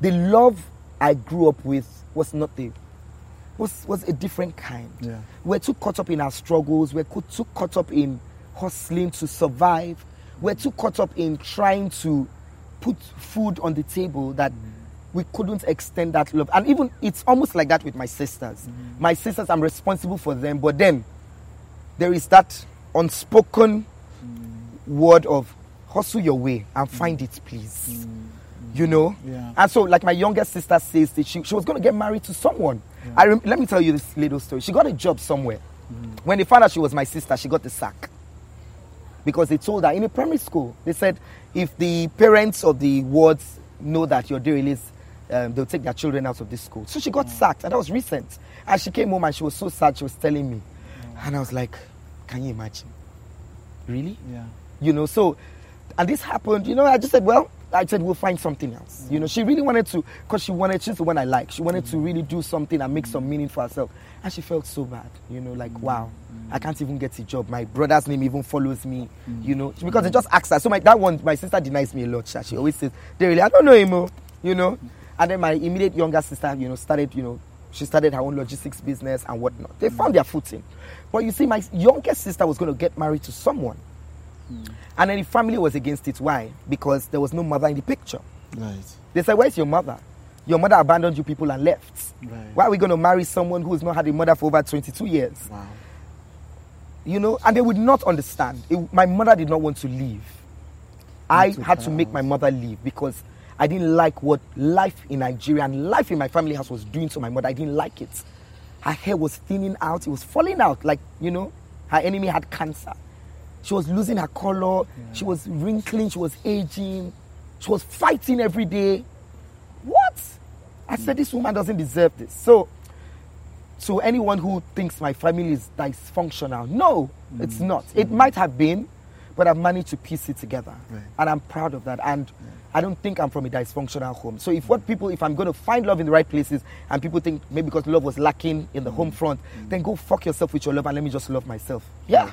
The love I grew up with was not the was was a different kind. Yeah. We're too caught up in our struggles. We're co- too caught up in hustling to survive. We're too caught up in trying to put food on the table that mm-hmm. we couldn't extend that love. And even it's almost like that with my sisters. Mm-hmm. My sisters, I'm responsible for them, but then there is that unspoken mm-hmm. word of hustle your way and find it, please. You know? Yeah. And so, like my youngest sister says, that she, she was going to get married to someone. I rem- let me tell you this little story. She got a job somewhere. When they found out she was my sister, she got the sack because they told her in a primary school. They said if the parents of the wards know that you're doing this, um, they'll take their children out of this school. So she got sacked, and that was recent. And she came home and she was so sad. She was telling me, and I was like, "Can you imagine? Really? Yeah. you know so and this happened you know i just said well i said we'll find something else. You know she really wanted to because she wanted she's the one i like. She wanted to really do something and make some meaning for herself. And she felt so bad you know like mm. wow i can't even get a job. My brother's name even follows me mm. you know because they just asked her. So my that one my sister denies me a lot she always says they really i don't know him oh," you know. And then my immediate younger sister you know started you know she started her own logistics business and whatnot. They mm. found their footing. But you see my youngest sister was going to get married to someone Mm. and then the family was against it. Why? Because there was no mother in the picture. Right. They said, Where's your mother? Your mother abandoned you people and left. Right. Why are we going to marry someone who's not had a mother for over 22 years? Wow. You know, and they would not understand. It- my mother did not want to leave. I had to make my mother leave because I didn't like what life in Nigeria and life in my family house was doing to my mother. I didn't like it. Her hair was thinning out, it was falling out. Like, you know, her enemy had cancer. She was losing her color, she was wrinkling, she was aging, she was fighting every day. What? I said, this woman doesn't deserve this. So, to anyone who thinks my family is dysfunctional, no, mm. it's not. It mm. might have been, but I've managed to piece it together. Right. And I'm proud of that. And I don't think I'm from a dysfunctional home. So if what mm. people, if I'm going to find love in the right places and people think maybe because love was lacking in the home front, then go fuck yourself with your love and let me just love myself. Yeah.